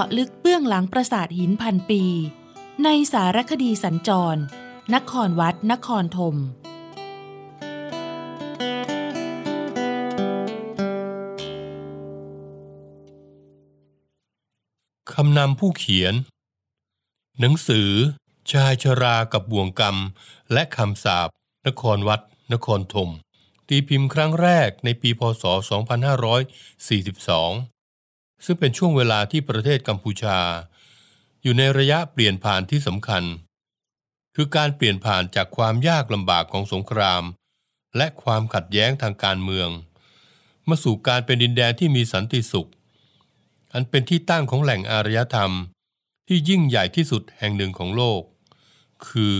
าะลึกเบื้องหลังปราสาทหินพันปี ในสารคดีสัญจร นครวัด นครธมคำนำผู้เขียน หนังสือ ชายชรากับบ่วงกรรม และคำสาบนครวัด นครธมตีพิมพ์ครั้งแรกในปีพศ 2542 ซึ่งเป็นช่วงเวลาที่ประเทศกัมพูชา อยู่ในระยะเปลี่ยนผ่านที่สำคัญ คือการเปลี่ยนผ่านจากความยากลำบากของสงคราม และความขัดแย้งทางการเมือง มาสู่การเป็นดินแดนที่มีสันติสุข อันเป็นที่ตั้งของแหล่งอารยธรรม ที่ยิ่งใหญ่ที่สุดแห่งหนึ่งของโลก คือ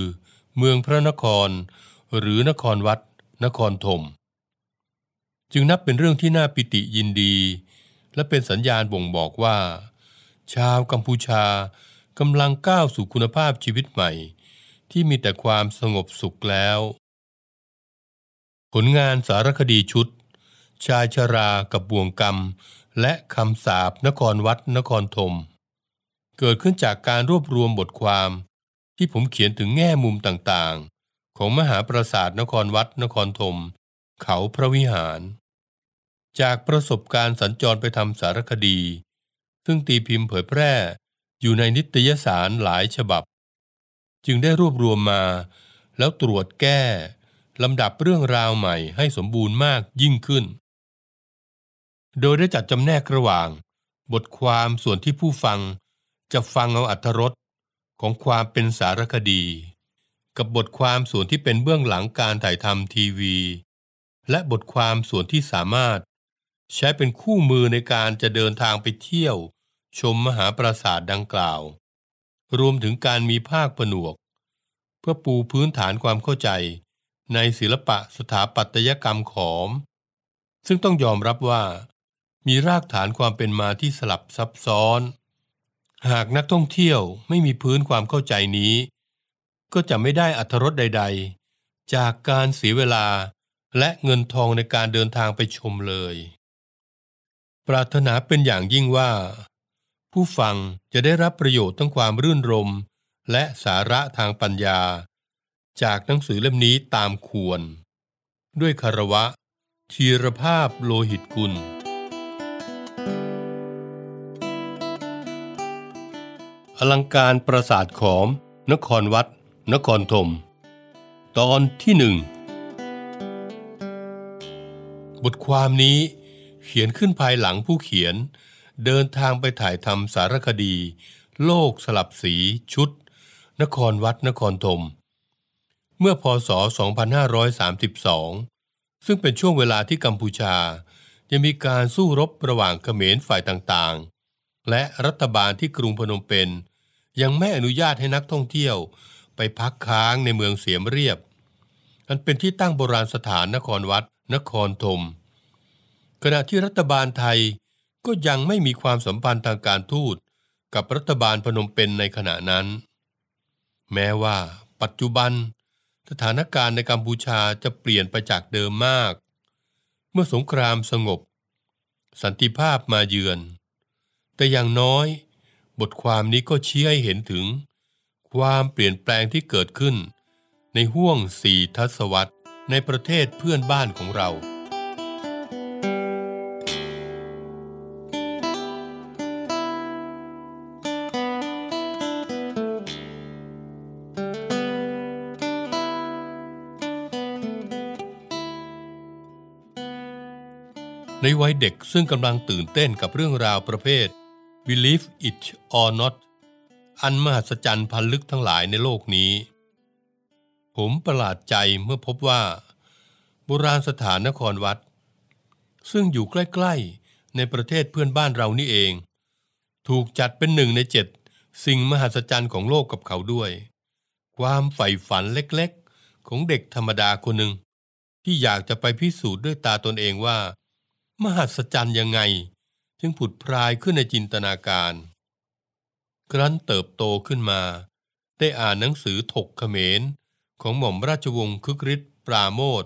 เมืองพระนคร หรือนครวัด นครธมจึงนับเป็นเรื่องที่น่าปิติยินดี และเป็นสัญญาณบ่งบอกว่า ชาวกัมพูชากำลังก้าวสู่คุณภาพชีวิตใหม่ ที่มีแต่ความสงบสุขแล้ว ผลงานสารคดีชุด ชายชรากับบ่วงกรรม และคำสาบนครวัดนครธมเกิดขึ้นจากการรวบรวมบทความ ที่ผมเขียนถึงแง่มุมต่างๆ ของมหาปราสาทนครวัดนครธมเขาพระวิหาร จากประสบการณ์สัญจรไปทำสารคดี ซึ่งตีพิมพ์เผยแพร่อยู่ในนิตยสารหลายฉบับ จึงได้รวบรวมมา แล้วตรวจแก้ลำดับเรื่องราวใหม่ให้สมบูรณ์มากยิ่งขึ้น โดยได้จัดจำแนกระหว่าง บทความส่วนที่ผู้ฟังจะฟังเอาอัธรสของความเป็นสารคดี กับบทความส่วนที่เป็นเบื้องหลังการถ่ายทำทีวี และบทความส่วนที่สามารถ ใช้เป็นคู่มือในการจะเดินทางไปเที่ยว ชมมหาปราสาทดังกล่าว รวมถึงการมีภาคผนวก เพื่อปูพื้นฐานความเข้าใจ ในศิลปะสถาปัตยกรรมขอม ซึ่งต้องยอมรับว่า มีรากฐานความเป็นมาที่สลับซับซ้อน หากนักท่องเที่ยวไม่มีพื้นความเข้าใจนี้ ก็จะไม่ได้อัธรสใด ๆ จากการเสียเวลาและเงินทองในการเดินทางไปชมเลย ปรารถนาเป็นอย่างยิ่งว่า ผู้ฟังจะได้รับประโยชน์ทั้งความรื่นรม และสาระทางปัญญา จากหนังสือเล่มนี้ตามควร ด้วยคารวะ ทีรภาพโลหิตกุล อลังการประสาทขอม นครวัด นครธม ตอนที่หนึ่งบทความนี้ เขียนขึ้นภายหลังผู้เขียน เดินทางไปถ่ายทำสารคดี โลกสลับสีชุด นครวัดนครธมเมื่อพศ 2532 ซึ่งเป็นช่วงเวลาที่กัมพูชา ยังมีการสู้รบระหว่างเขมรฝ่ายต่างๆ และรัฐบาลที่กรุงพนมเปญยังไม่อนุญาตให้นักท่องเที่ยวไปพักค้างในเมืองเสียมเรียบอันเป็นที่ตั้งโบราณสถานนครวัดนครธม ขณะที่รัฐบาลไทยก็ยังไม่มีความสัมพันธ์ทางการทูตกับรัฐบาลพนมเปญในขณะนั้น แม้ว่าปัจจุบัน สถานการณ์ในกัมพูชาจะเปลี่ยนไปจากเดิมมาก เมื่อสงครามสงบ สันติภาพมาเยือน แต่อย่างน้อย บทความนี้ก็ชี้ให้เห็นถึง ความเปลี่ยนแปลงที่เกิดขึ้น ในห่วงสี่ทศวรรษในประเทศเพื่อนบ้านของเรา ในวัยเด็กซึ่งกำลังตื่นเต้นกับเรื่องราวประเภท believe it or not อันมหัศจรรย์พันลึกทั้งหลายในโลกนี้ ผมประหลาดใจเมื่อพบว่า โบราณสถานนครวัด ซึ่งอยู่ใกล้ ๆ ในประเทศเพื่อนบ้านเรานี่เอง ถูกจัดเป็นหนึ่งในเจ็ดสิ่งมหัศจรรย์ของโลกกับเขาด้วย ความใฝ่ฝันเล็กๆ ของเด็กธรรมดาคนหนึ่งที่อยากจะไปพิสูจน์ด้วยตาตนเองว่า มหัศจรรย์ยังไงจึงผุดพรายขึ้นในจินตนาการ ครั้นเติบโตขึ้นมา ได้อ่านหนังสือถกเขมร ของหม่อมราชวงศ์คึกฤทธิ์ปราโมท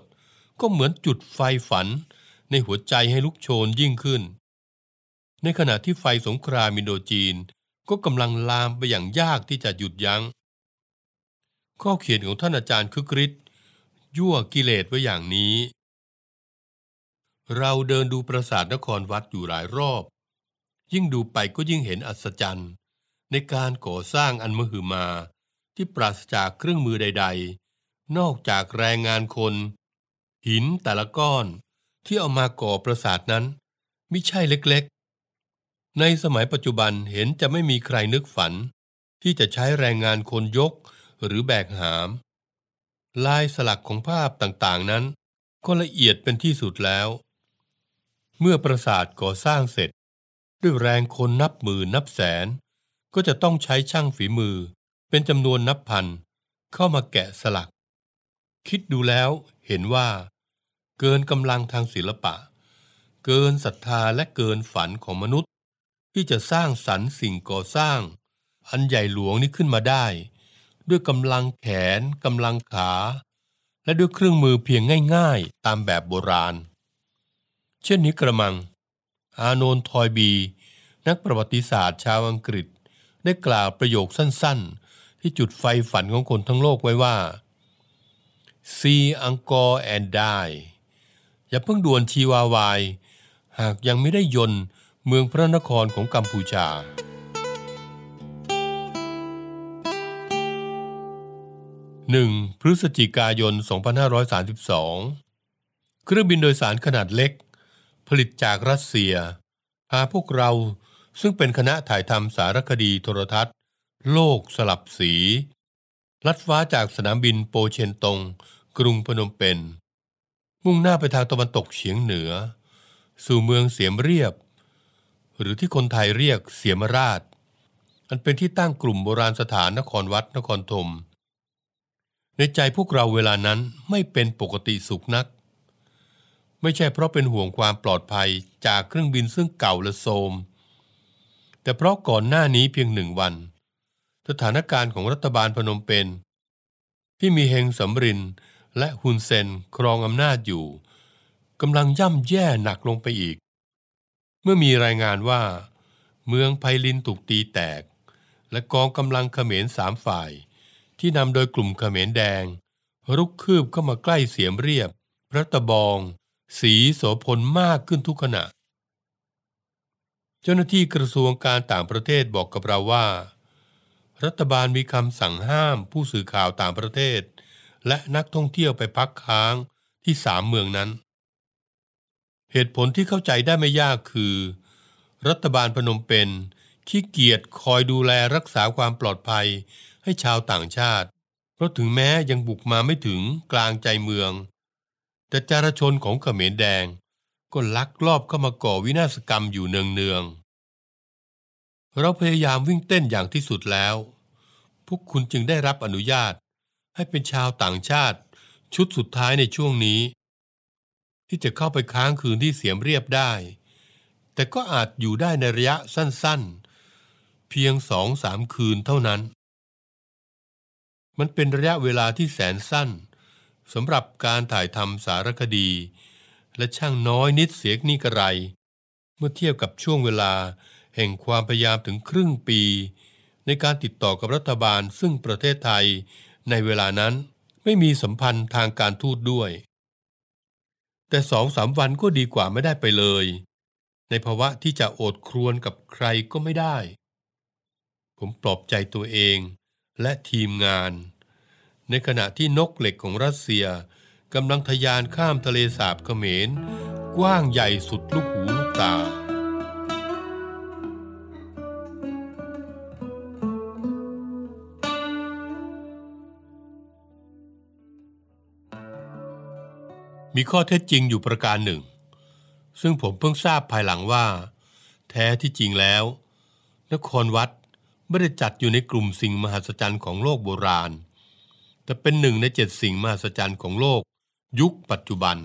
ก็เหมือนจุดไฟฝันในหัวใจให้ลุกโชนยิ่งขึ้น ในขณะที่ไฟสงครามอินโดจีนก็กำลังลามไปอย่างยากที่จะหยุดยัง้ง ข้อเขียนของท่านอาจารย์คึกฤทธิ์ยั่วกิเลสไว้อย่างนี้ เราเดินดูปราสาทนครวัดอยู่หลายรอบ ยิ่งดูไปก็ยิ่งเห็นอัศจรรย์ ในการก่อสร้างอันมหึมา ที่ปราศจากเครื่องมือใด ๆ นอกจากแรงงานคน หินแต่ละก้อนที่เอามาก่อปราสาทนั้นไม่ใช่เล็กๆ ในสมัยปัจจุบันเห็นจะไม่มีใครนึกฝัน ที่จะใช้แรงงานคนยกหรือแบกหาม ลายสลักของภาพต่างๆนั้น ก็ละเอียดเป็นที่สุดแล้ว เมื่อปราสาทก่อสร้างเสร็จ ด้วยแรงคนนับหมื่นนับแสน ก็จะต้องใช้ช่างฝีมือ เป็นจำนวนนับพัน เข้ามาแกะสลัก คิดดูแล้วเห็นว่า เกินกำลังทางศิลปะ เกินศรัทธาและเกินฝันของมนุษย์ ที่จะสร้างสรรค์สิ่งก่อสร้าง อันใหญ่หลวงนี้ขึ้นมาได้ ด้วยกำลังแขนกำลังขา และด้วยเครื่องมือเพียงง่าย ๆ ตามแบบโบราณ เช่นนี้กระมัง อานนทอยบี นักประวัติศาสตร์ชาวอังกฤษ ได้กล่าวประโยคสั้นๆ ที่จุดไฟฝันของคนทั้งโลกไว้ว่า See Angkor and die อย่าเพิ่งด่วนชีวาวาย หากยังไม่ได้ยนเมืองพระนครของกัมพูชา 1. พฤศจิกายน 2532 เครื่องบินโดยสารขนาดเล็ก ผลิตจากรัสเซีย พาพวกเราซึ่งเป็นคณะถ่ายทำสารคดีโทรทัศน์ โลกสลับสี ลัดฟ้าจากสนามบินโปเชนตง กรุงพนมเปญมุ่งหน้าไปทางตะวันตกเฉียงเหนือ สู่เมืองเสียมเรียบ หรือที่คนไทยเรียกเสียมราช อันเป็นที่ตั้งกลุ่มโบราณสถานนครวัดนครธมในใจพวกเราเวลานั้นไม่เป็นปกติสุขนัก ไม่ใช่เพราะเป็นห่วงความปลอดภัยจากเครื่องบินซึ่งเก่าและโทรมแต่เพราะก่อนหน้านี้เพียงหนึ่งวัน สถานการณ์ของรัฐบาลพนมเปญที่มีเฮงสำรินและฮุนเซนครองอำนาจอยู่กำลังย่ำแย่หนักลงไปอีก เมื่อมีรายงานว่า เมืองไพลินถูกตีแตก และกองกำลังเขมรสามฝ่าย ที่นำโดยกลุ่มเขมรแดง รุกคืบเข้ามาใกล้เสียมเรียบ พระตะบอง สีโสพลมากขึ้นทุกขณะ เจ้าหน้าที่กระทรวงการต่างประเทศบอกกับเราว่า รัฐบาลมีคำสั่งห้ามผู้สื่อข่าวต่างประเทศ และนักท่องเที่ยวไปพักค้างที่สามเมืองนั้น เหตุผลที่เข้าใจได้ไม่ยากคือ รัฐบาลพนมเปญขี้เกียจคอยดูแลรักษาความปลอดภัยให้ชาวต่างชาติ เพราะถึงแม้ยังบุกมาไม่ถึงกลางใจเมือง แต่จารชนของเขมรแดงก็ลักลอบเข้ามาก่อวินาศกรรมอยู่เนืองๆเราพยายามวิ่งเต้นอย่างที่สุดแล้ว พวกคุณจึงได้รับอนุญาต ให้เป็นชาวต่างชาติ ชุดสุดท้ายในช่วงนี้ ที่จะเข้าไปค้างคืนที่เสียมเรียบได้ แต่ก็อาจอยู่ได้ในระยะสั้นๆ เพียงสองสามคืนเท่านั้น มันเป็นระยะเวลาที่แสนสั้น สำหรับการถ่ายทำสารคดี และช่างน้อยนิดเสียกนี่กระไร เมื่อเทียบกับช่วงเวลาแห่งความพยายามถึงครึ่งปี ในการติดต่อกับรัฐบาลซึ่งประเทศไทยในเวลานั้นไม่มีสัมพันธ์ทางการทูตด้วย แต่สองสามวันก็ดีกว่าไม่ได้ไปเลย ในภาวะที่จะโอดครวนกับใครก็ไม่ได้ ผมปลอบใจตัวเองและทีมงาน ในขณะที่นกเหล็กของรัสเซียกำลังทยานข้ามทะเลสาบเขมร กว้างใหญ่สุดลูกหูลูกตา มีข้อเท็จจริงอยู่ประการหนึ่ง ซึ่งผมเพิ่งทราบภายหลังว่า แท้ที่จริงแล้ว นครวัดไม่ได้จัดอยู่ในกลุ่มสิ่งมหัศจรรย์ของโลกโบราณ แต่เป็นหนึ่งในเจ็ดสิ่งมหัศจรรย์ของโลก ยุคปัจจุบัน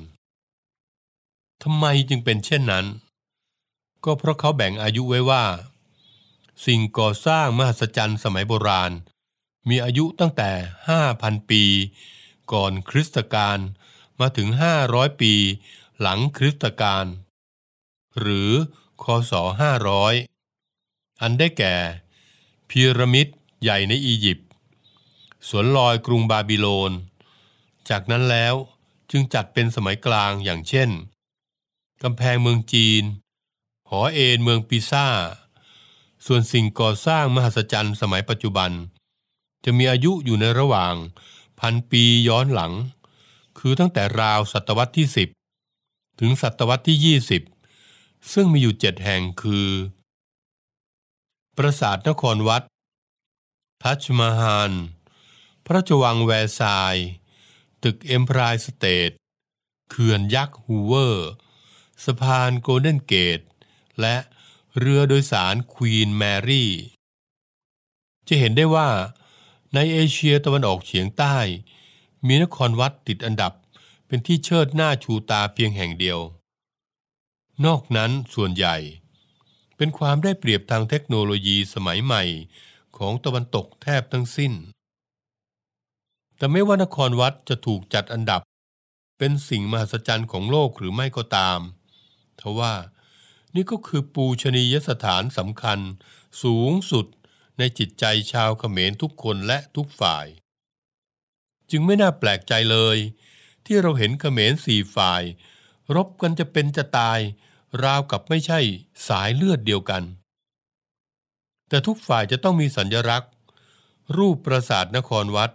ทำไมจึงเป็นเช่นนั้น ก็เพราะเขาแบ่งอายุไว้ว่า สิ่งก่อสร้างมหัศจรรย์สมัยโบราณ มีอายุตั้งแต่ 5,000 ปี ก่อนคริสตกาลมาถึง 500 ปี หลังคริสตกาลหรือคศ500 อันได้แก่พีระมิดใหญ่ในอียิปต์ สวนลอยกรุงบาบิโลน จากนั้นแล้วจึงจัดเป็นสมัยกลางอย่างเช่นกำแพงเมืองจีน หอเอ็นเมืองปิซ่า ส่วนสิ่งก่อสร้างมหัศจรรย์สมัยปัจจุบัน จะมีอายุอยู่ในระหว่างพันปีย้อนหลัง คือตั้งแต่ราวศตวรรษที่ 10 ถึงศตวรรษที่ 20 ซึ่งมีอยู่เจ็ดแห่งคือ ปราสาทนครวัด ทัชมาฮาล พระราชวังแวร์ซายตึกเอ็มไพร์สเตทเขื่อนยักษ์ฮูเวอร์ สะพานโกลเด้นเกต และเรือโดยสารควีนแมรี่ จะเห็นได้ว่าในเอเชียตะวันออกเฉียงใต้ มีนครวัดติดอันดับเป็นที่เชิดหน้าชูตาเพียงแห่งเดียว นอกนั้นส่วนใหญ่ เป็นความได้เปรียบทางเทคโนโลยีสมัยใหม่ของตะวันตกแทบทั้งสิ้น แต่ไม่ว่านครวัดจะถูกจัดอันดับ เป็นสิ่งมหัศจรรย์ของโลกหรือไม่ก็ตามทว่านี่ก็คือปูชนียสถานสำคัญสูงสุดในจิตใจชาวเขมรทุกคนและทุกฝ่าย จึงไม่น่าแปลกใจเลย ที่เราเห็นเขมรสี่ฝ่าย รบกันจะเป็นจะตาย ราวกับไม่ใช่สายเลือดเดียวกัน แต่ทุกฝ่ายจะต้องมีสัญลักษณ์ รูปปราสาทนครวัด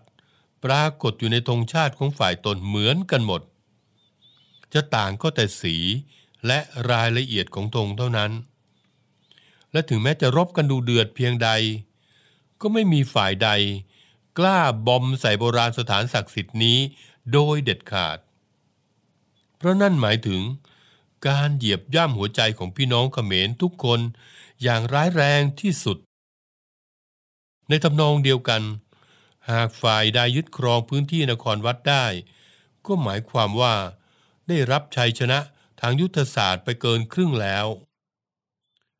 ปรากฏอยู่ในธงชาติของฝ่ายตนเหมือนกันหมด จะต่างก็แต่สีและรายละเอียดของธงเท่านั้น และถึงแม้จะรบกันดูเดือดเพียงใด ก็ไม่มีฝ่ายใด กล้าบอมใส่โบราณสถานศักดิ์สิทธิ์นี้โดยเด็ดขาด เพราะนั่นหมายถึงการเหยียบย่ำหัวใจของพี่น้องเขมรทุกคนอย่างร้ายแรงที่สุด ในทำนองเดียวกัน หากฝ่ายใดยึดครองพื้นที่นครวัดได้ ก็หมายความว่า ได้รับชัยชนะทางยุทธศาสตร์ไปเกินครึ่งแล้ว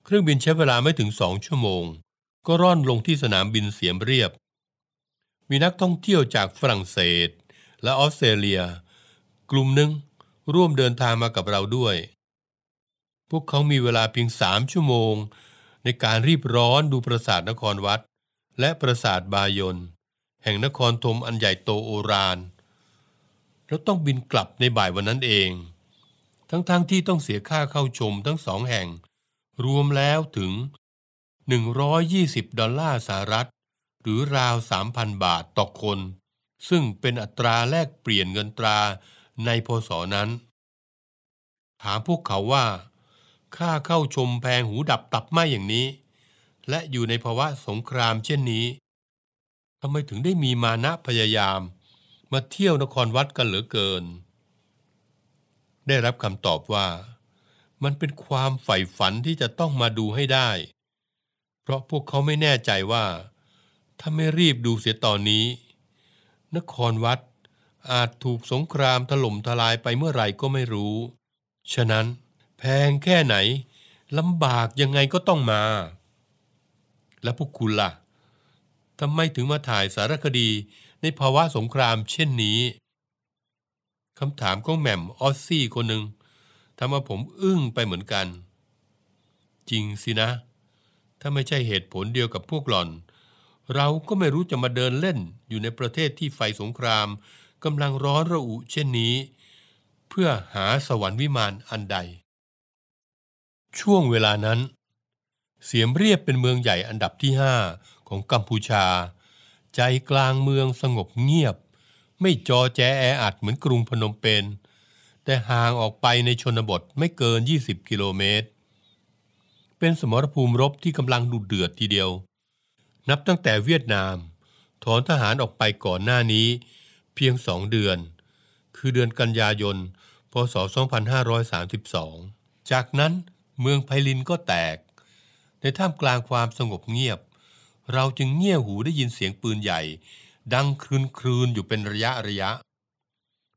เครื่องบินใช้เวลาไม่ถึงสองชั่วโมง ก็ร่อนลงที่สนามบินเสียมเรียบ มีนักท่องเที่ยวจากฝรั่งเศส และออสเตรเลีย กลุ่มหนึ่งร่วมเดินทางมากับเราด้วย พวกเขามีเวลาเพียงสามชั่วโมง ในการรีบร้อนดูปราสาทนครวัด และปราสาทบายน แห่งนครธมอันใหญ่โตโอรานแล้วต้องบินกลับในบ่ายวันนั้นเอง ทั้งๆทที่ต้องเสียค่าเข้าชมทั้งสองแห่ง รวมแล้วถึง 120 ดอลลาร์สหรัฐ หรือราว 3,000 บาทต่อคน ซึ่งเป็นอัตราแลกเปลี่ยนเงินตราในพศนั้น ถามพวกเขาว่า ค่าเข้าชมแพงหูดับตับไหมอย่างนี้ และอยู่ในภาวะสงครามเช่นนี้ ทำไมถึงได้มีมานะพยายาม มาเที่ยวนครวัดกันเหลือเกิน ได้รับคำตอบว่า มันเป็นความใฝ่ฝันที่จะต้องมาดูให้ได้ เพราะพวกเขาไม่แน่ใจว่า ถ้าไม่รีบดูเสียตอนนี้ นครวัดอาจถูกสงครามถล่มทลายไปเมื่อไหร่ก็ไม่รู้ ฉะนั้นแพงแค่ไหนลำบากยังไงก็ต้องมา และพวกคุณล่ะ ทำไมถึงมาถ่ายสารคดีในภาวะสงครามเช่นนี้คำถามของแหม่มออสซี่คนหนึ่งทำให้ผมอึ้งไปเหมือนกัน จริงสินะ ถ้าไม่ใช่เหตุผลเดียวกับพวกหล่อน เราก็ไม่รู้จะมาเดินเล่นอยู่ในประเทศที่ไฟสงครามกำลังร้อนระอุเช่นนี้ เพื่อหาสวรรค์วิมานอันใด ช่วงเวลานั้น เสียมเรียบเป็นเมืองใหญ่อันดับที่ห้าของกัมพูชา ใจกลางเมืองสงบเงียบ ไม่จอแจแออัดเหมือนกรุงพนมเปญแต่ห่างออกไปในชนบทไม่เกิน 20 กิโลเมตร เป็นสมรภูมิรบที่กำลังดุเดือดทีเดียว นับตั้งแต่เวียดนาม ถอนทหารออกไปก่อนหน้านี้ เพียงสองเดือน คือเดือนกันยายน พศ 2532 จากนั้นเมืองไพลินก็แตก ในท่ามกลางความสงบเงียบ เราจึงเงี่ยหูได้ยินเสียงปืนใหญ่ ดังครืนครืนอยู่เป็นระยะระยะ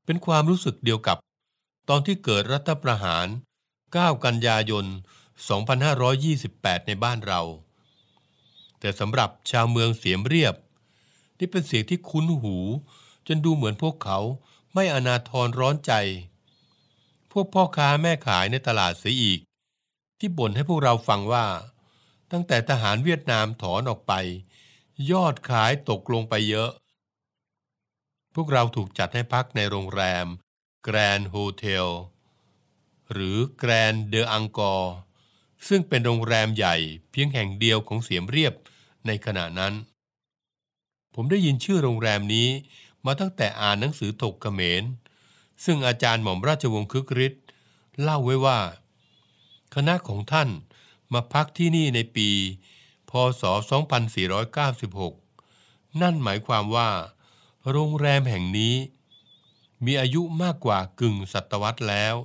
เป็นความรู้สึกเดียวกับ ตอนที่เกิดรัฐประหาร 9 กันยายน 2528 ในบ้านเรา แต่สำหรับชาวเมืองเสียมเรียบ นี่เป็นเสียงที่คุ้นหู จนดูเหมือนพวกเขาไม่อนาทรร้อนใจ พวกพ่อค้าแม่ขายในตลาดเสียอีก ที่บ่นให้พวกเราฟังว่า ตั้งแต่ทหารเวียดนามถอนออกไป ยอดขายตกลงไปเยอะ พวกเราถูกจัดให้พักในโรงแรม แกรนด์โฮเทล หรือแกรนด์เดออังกอร์ซึ่งเป็นโรงแรมใหญ่เพียงแห่งเดียวของเสียมเรียบในขณะนั้น ผมได้ยินชื่อโรงแรมนี้มาตั้งแต่อ่านหนังสือถกเขมร ซึ่งอาจารย์หม่อมราชวงศ์คึกฤทธิ์เล่าไว้ว่า คณะของท่าน มาพักที่นี่ในปี พศ 2496 นั่นหมายความว่า โรงแรมแห่งนี้ มีอายุมากกว่ากึ่งศตวรรษแล้ว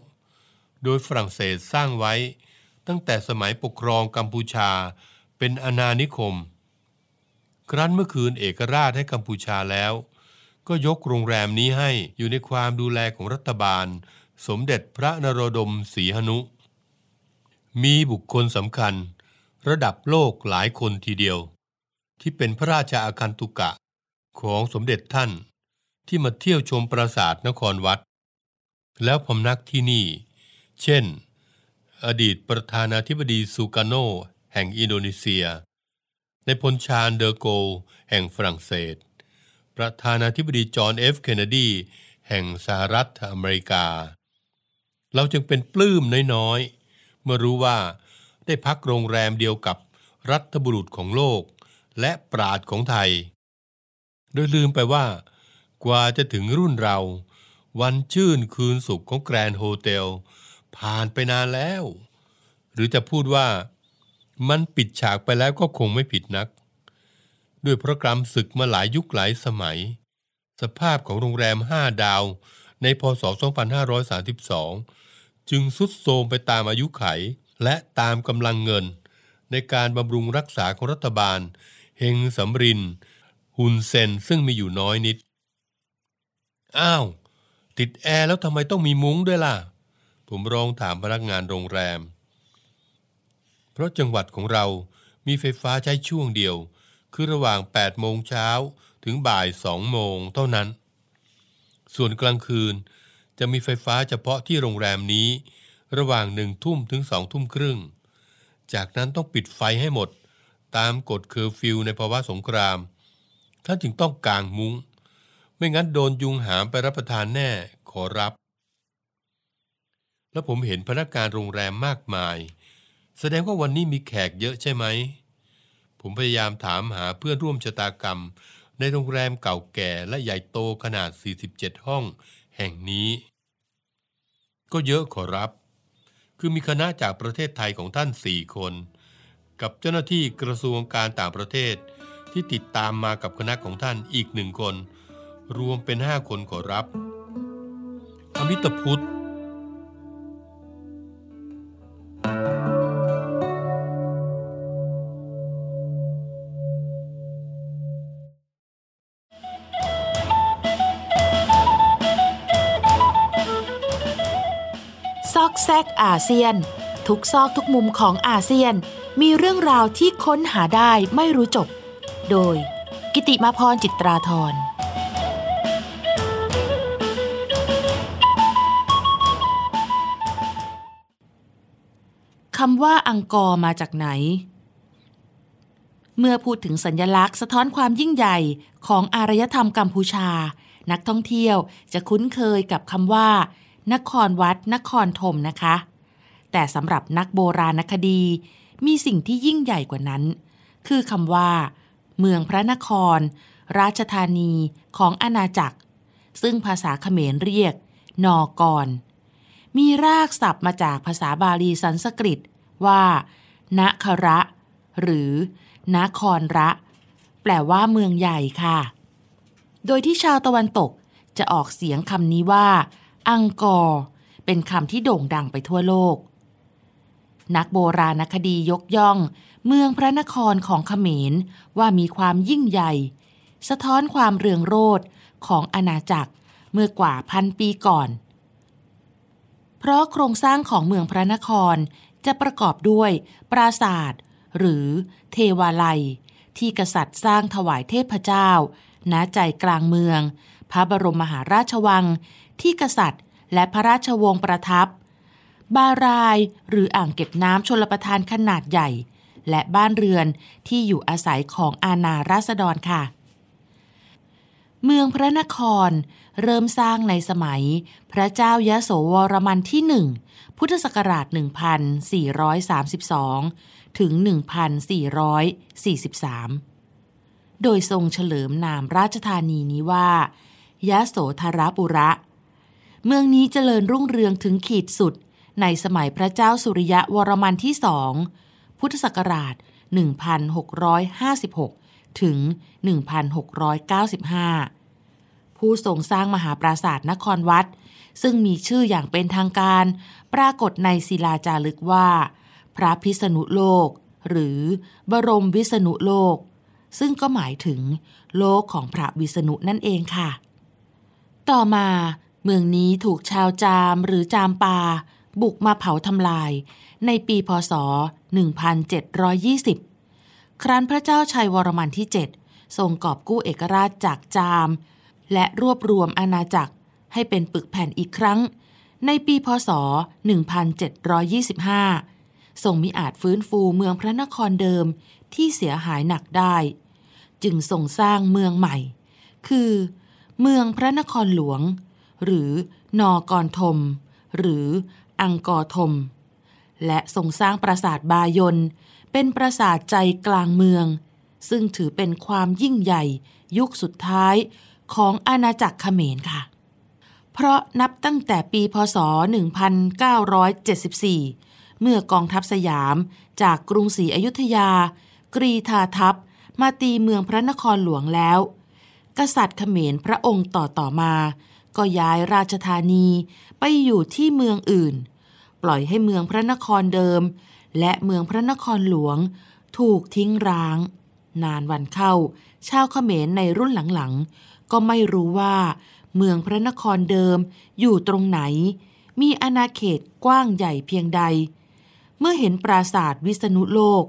โดยฝรั่งเศสสร้างไว้ตั้งแต่สมัยปกครองกัมพูชาเป็นอาณานิคม ครั้นเมื่อคืนเอกราชให้กัมพูชาแล้ว ก็ยกโรงแรมนี้ให้อยู่ในความดูแลของรัฐบาล สมเด็จพระนโรดมศรีหนุ มีบุคคลสำคัญ ระดับโลกหลายคนทีเดียว ที่เป็นพระราชาอาคันตุกะของสมเด็จท่านที่มาเที่ยวชมปราสาทนครวัด แล้วพำนักที่นี่ เช่น อดีตประธานาธิบดีซูกาโนแห่งอินโดนีเซีย ในพลชาญเดอโกแห่งฝรั่งเศส ประธานาธิบดีจอห์นเอฟเคนเนดีแห่งสหรัฐอเมริกา เราจึงเป็นปลื้มน้อยๆ มื่อรู้ว่าได้พักโรงแรมเดียวกับรัฐบุรุษของโลก และปราดของไทย โดยลืมไปว่า กว่าจะถึงรุ่นเรา วันชื่นคืนสุขของแกรนโฮเทลผ่านไปนานแล้ว หรือจะพูดว่ามันปิดฉากไปแล้วก็คงไม่ผิดนัก ด้วยพระกรรมศึกมาหลายยุคหลายสมัย สภาพของโรงแรมห้าดาวในพศ 2532 จึงสุดโทมไปตามอายุไข และตามกำลังเงิน ในการบำรุงรักษาของรัฐบาล เฮงสำรินหุนเซนซึ่งมีอยู่น้อยนิด อ้าว ติดแอร์แล้วทำไมต้องมีมุ้งด้วยล่ะ ผมร้องถามพนักงานโรงแรม เพราะจังหวัดของเรามีไฟฟ้าใช้ช่วงเดียว คือระหว่าง 8 โมงเช้าถึงบ่าย 2 โมงเท่านั้น ส่วนกลางคืน จะมีไฟฟ้าเฉพาะที่โรงแรมนี้ ระหว่างหนึ่งทุ่มถึงสองทุ่มครึ่ง จากนั้นต้องปิดไฟให้หมด ตามกฎเคอร์ฟิวในภาวะสงครามท่านจึงต้องกางมุ้ง ไม่งั้นโดนยุงหามไปรับประทานแน่ขอรับ แล้วผมเห็นพนักงานโรงแรมมากมาย แสดงว่าวันนี้มีแขกเยอะใช่ไหม ผมพยายามถามหาเพื่อนร่วมชะตากรรม ในโรงแรมเก่าแก่และใหญ่โตขนาด 47 ห้อง แห่งนี้ ก็เยอะขอรับ คือมีคณะจากประเทศไทยของท่านสี่คน กับเจ้าหน้าที่กระทรวงการต่างประเทศที่ติดตามมากับคณะของท่านอีกหนึ่งคน รวมเป็นห้าคนขอรับ อมิตพุทธ แซกอาเซียน ทุกซอกทุกมุมของอาเซียน มีเรื่องราวที่ค้นหาได้ไม่รู้จบ โดย กิติมาพรจิตราธรคำว่าอังกอร์มาจากไหน เมื่อพูดถึงสัญญลักษณ์สะท้อนความยิ่งใหญ่ของอารยธรรมกัมพูชา นักท่องเที่ยวจะคุ้นเคยกับคำว่า นครวัด นครธมนะคะ แต่สำหรับนักโบราณคดี มีสิ่งที่ยิ่งใหญ่กว่านั้น คือคำว่า เมืองพระนคร ราชธานีของอาณาจักร ซึ่งภาษาเขมรเรียก นอกร มีรากศัพท์มาจากภาษาบาลีสันสกฤตว่านคระ หรือนครระ แปลว่าเมืองใหญ่ค่ะ โดยที่ชาวตะวันตกจะออกเสียงคำนี้ว่า อังกอร์เป็นคำที่โด่งดังไปทั่วโลก นักโบราณคดียกย่อง เมืองพระนครของเขมรว่ามีความยิ่งใหญ่ สะท้อนความเรืองโรดของอาณาจักรเมื่อกว่าพันปีก่อน เพราะโครงสร้างของเมืองพระนครจะประกอบด้วยปราสาทหรือเทวาลัย ที่กษัตริย์สร้างถวายเทพเจ้า ณใจกลางเมือง พระบรมมหาราชวัง ที่กษัตริย์ และพระราชวงศ์ประทับ บารายหรืออ่างเก็บน้ำชลประทานขนาดใหญ่ และบ้านเรือนที่อยู่อาศัยของอาณาราษฎรค่ะ เมืองพระนครเริ่มสร้างในสมัย พระเจ้ายโสวรมันที่หนึ่งพุทธศักราช 1432 ถึง 1443 โดยทรงเฉลิมนามราชธานีนี้ว่ายโสธรปุระ เมืองนี้เจริญรุ่งเรืองถึงขีดสุด ในสมัยพระเจ้าสุริยะวรมันที่สองพุทธศักราช 1656 ถึง 1695 ผู้ทรงสร้างมหาปราสาทนครวัด ซึ่งมีชื่ออย่างเป็นทางการ ปรากฏในศิลาจารึกว่า พระพิษณุโลก หรือบรมวิษณุโลก ซึ่งก็หมายถึงโลกของพระวิษณุนั่นเองค่ะ ต่อมา เมืองนี้ถูกชาวจามหรือจามปา บุกมาเผาทำลาย ในปีพศ 1720 ครั้นพระเจ้าชัยวรมันที่ 7 ทรงกอบกู้เอกราชจากจาม และรวบรวมอาณาจักรให้เป็นปึกแผ่นอีกครั้ง ในปีพศ 1725 ทรงมิอาจฟื้นฟูเมืองพระนครเดิมที่เสียหายหนักได้ จึงทรงสร้างเมืองใหม่ คือ เมืองพระนครหลวง หรือนอกรธม หรืออังกอรธม และทรงสร้างปราสาทบายนเป็นปราสาทใจกลางเมือง ซึ่งถือเป็นความยิ่งใหญ่ยุคสุดท้ายของอาณาจักรเขมรค่ะ เพราะนับตั้งแต่ปีพศ 1974 เมื่อกองทัพสยามจากกรุงศรีอยุธยา กรีธาทัพ มาตีเมืองพระนครหลวงแล้ว กษัตริย์เขมรพระองค์ต่อต่อมา ก็ย้ายราชธานีไปอยู่ที่เมืองอื่น ปล่อยให้เมืองพระนครเดิม และเมืองพระนครหลวง ถูกทิ้งร้าง นานวันเข้า ชาวเขมรในรุ่นหลังๆ ก็ไม่รู้ว่า เมืองพระนครเดิมอยู่ตรงไหน มีอาณาเขตกว้างใหญ่เพียงใด เมื่อเห็นปราสาทวิษณุโลก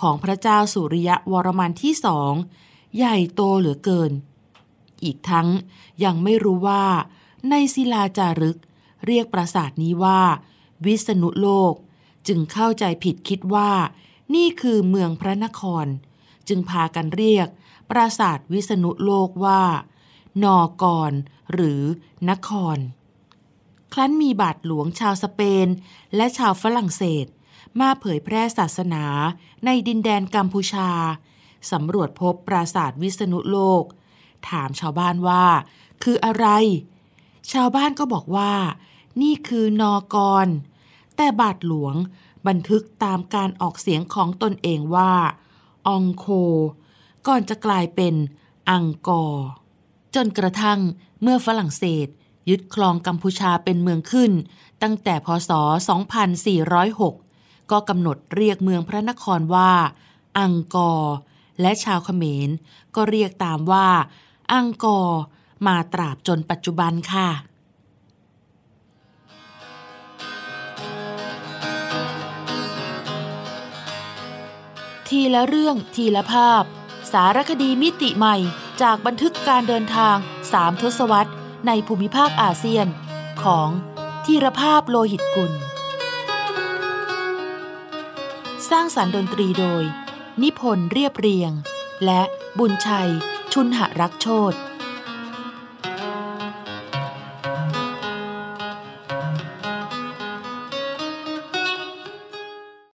ของพระเจ้าสุริยะวรมันที่สองใหญ่โตเหลือเกิน อีกทั้ง ยังไม่รู้ว่า ในศิลาจารึก เรียกปราสาทนี้ว่า วิษณุโลก จึงเข้าใจผิดคิดว่า นี่คือเมืองพระนคร จึงพากันเรียก ปราสาทวิษณุโลกว่า นอกร หรือนคร ครั้นมีบาทหลวงชาวสเปน และชาวฝรั่งเศส มาเผยแพร่ศาสนาในดินแดนกัมพูชาสำรวจพบปราสาทวิษณุโลก ถามชาวบ้านว่า คืออะไร ชาวบ้านก็บอกว่า นี่คือนอกร แต่บาทหลวงบันทึกตามการออกเสียงของตนเองว่า องโค ก่อนจะกลายเป็น อังกอร์จนกระทั่งเมื่อฝรั่งเศส ยึดครองกัมพูชาเป็นเมืองขึ้น ตั้งแต่พศ 2406 ก็กำหนดเรียกเมืองพระนครว่า อังกอร์และชาวเขมร ก็เรียกตามว่า อังกอร์มาตราบจนปัจจุบันค่ะทีละเรื่องทีละภาพ สารคดีมิติใหม่จากบันทึกการเดินทางสามทศวรรษในภูมิภาคอาเซียน ของทีรภาพโลหิตกุล สร้างสรรค์ดนตรีโดย นิพนธ์เรียบเรียง และบุญชัย ชุนหรักโชต